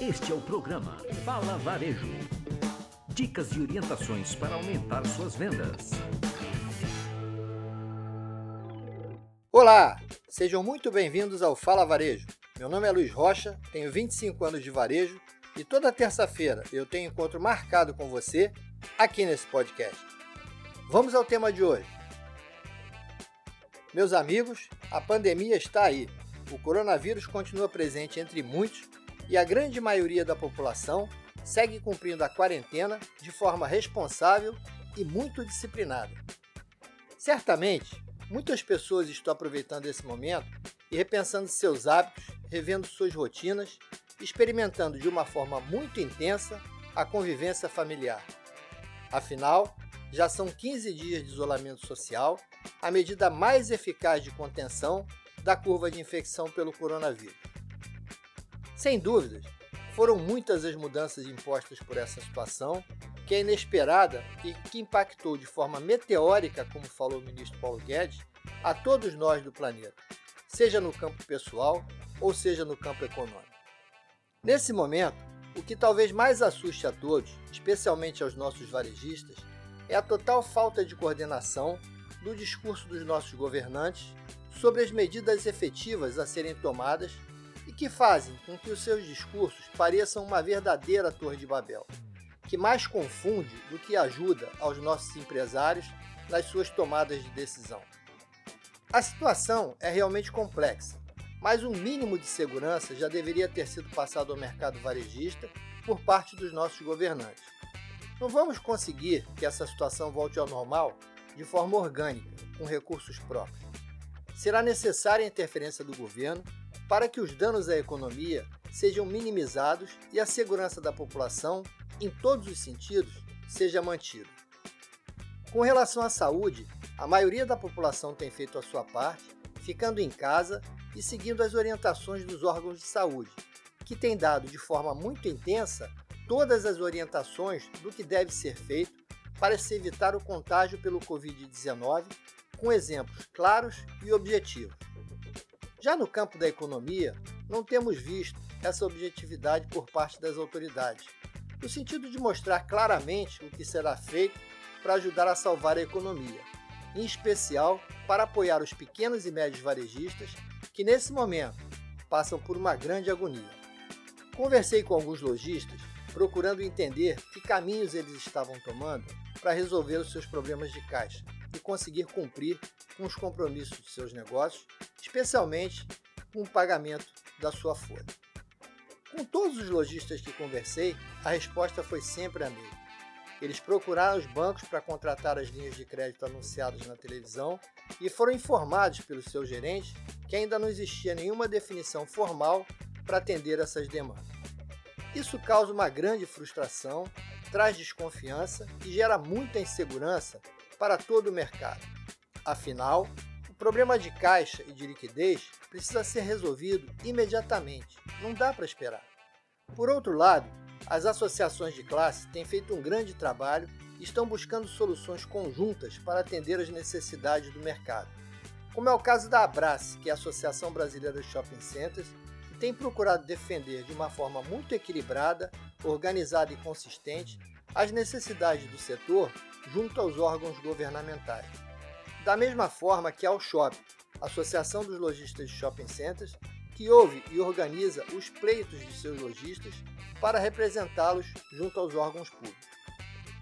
Este é o programa Fala Varejo. Dicas e orientações para aumentar suas vendas. Olá, sejam muito bem-vindos ao Fala Varejo. Meu nome é Luiz Rocha, tenho 25 anos de varejo e toda terça-feira eu tenho encontro marcado com você aqui nesse podcast. Vamos ao tema de hoje. Meus amigos, a pandemia está aí. O coronavírus continua presente entre muitos e a grande maioria da população segue cumprindo a quarentena de forma responsável e muito disciplinada. Certamente, muitas pessoas estão aproveitando esse momento e repensando seus hábitos, revendo suas rotinas, experimentando de uma forma muito intensa a convivência familiar. Afinal, já são 15 dias de isolamento social, a medida mais eficaz de contenção da curva de infecção pelo coronavírus. Sem dúvidas, foram muitas as mudanças impostas por essa situação, que é inesperada e que impactou de forma meteórica, como falou o ministro Paulo Guedes, a todos nós do planeta, seja no campo pessoal ou seja no campo econômico. Nesse momento, o que talvez mais assuste a todos, especialmente aos nossos varejistas, é a total falta de coordenação do discurso dos nossos governantes sobre as medidas efetivas a serem tomadas e que fazem com que os seus discursos pareçam uma verdadeira Torre de Babel, que mais confunde do que ajuda aos nossos empresários nas suas tomadas de decisão. A situação é realmente complexa, mas um mínimo de segurança já deveria ter sido passado ao mercado varejista por parte dos nossos governantes. Não vamos conseguir que essa situação volte ao normal de forma orgânica, com recursos próprios. Será necessária a interferência do governo para que os danos à economia sejam minimizados e a segurança da população, em todos os sentidos, seja mantida. Com relação à saúde, a maioria da população tem feito a sua parte, ficando em casa e seguindo as orientações dos órgãos de saúde, que têm dado de forma muito intensa todas as orientações do que deve ser feito para se evitar o contágio pelo Covid-19, com exemplos claros e objetivos. Já no campo da economia, não temos visto essa objetividade por parte das autoridades, no sentido de mostrar claramente o que será feito para ajudar a salvar a economia, em especial para apoiar os pequenos e médios varejistas que, nesse momento, passam por uma grande agonia. Conversei com alguns lojistas procurando entender que caminhos eles estavam tomando para resolver os seus problemas de caixa e conseguir cumprir com os compromissos de seus negócios, especialmente com o pagamento da sua folha. Com todos os lojistas que conversei, a resposta foi sempre a mesma. Eles procuraram os bancos para contratar as linhas de crédito anunciadas na televisão e foram informados pelos seus gerentes que ainda não existia nenhuma definição formal para atender essas demandas. Isso causa uma grande frustração, traz desconfiança e gera muita insegurança para todo o mercado. Afinal, problema de caixa e de liquidez precisa ser resolvido imediatamente, não dá para esperar. Por outro lado, as associações de classe têm feito um grande trabalho e estão buscando soluções conjuntas para atender as necessidades do mercado. Como é o caso da Abrace, que é a Associação Brasileira de Shopping Centers, tem procurado defender de uma forma muito equilibrada, organizada e consistente as necessidades do setor junto aos órgãos governamentais. Da mesma forma que a Shop, Associação dos Lojistas de Shopping Centers, que ouve e organiza os pleitos de seus lojistas para representá-los junto aos órgãos públicos.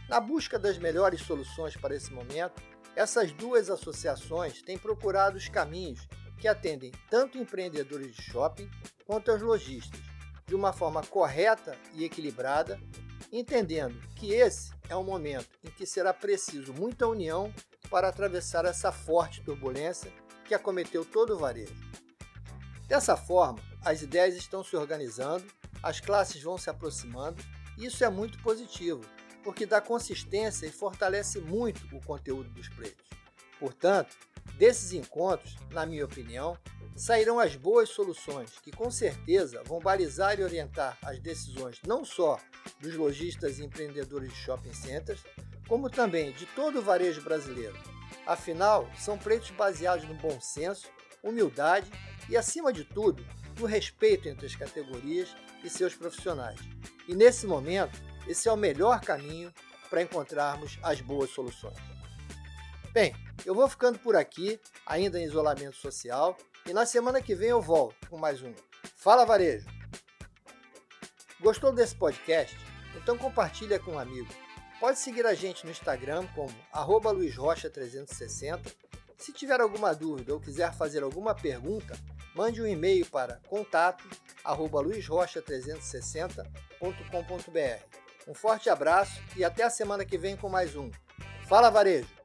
Na busca das melhores soluções para esse momento, essas duas associações têm procurado os caminhos que atendem tanto empreendedores de shopping quanto aos lojistas, de uma forma correta e equilibrada, entendendo que esse é um momento em que será preciso muita união para atravessar essa forte turbulência que acometeu todo o varejo. Dessa forma, as ideias estão se organizando, as classes vão se aproximando, e isso é muito positivo, porque dá consistência e fortalece muito o conteúdo dos pleitos. Portanto, desses encontros, na minha opinião, sairão as boas soluções que com certeza vão balizar e orientar as decisões não só dos lojistas e empreendedores de shopping centers, como também de todo o varejo brasileiro. Afinal, são pleitos baseados no bom senso, humildade e, acima de tudo, do respeito entre as categorias e seus profissionais. E nesse momento, esse é o melhor caminho para encontrarmos as boas soluções. Bem, eu vou ficando por aqui, ainda em isolamento social, e na semana que vem eu volto com mais um Fala Varejo. Gostou desse podcast? Então compartilha com um amigo. Pode seguir a gente no Instagram como luizrocha360. Se tiver alguma dúvida ou quiser fazer alguma pergunta, mande um e-mail para contato@luizrocha360.com.br. Um forte abraço e até a semana que vem com mais um Fala Varejo.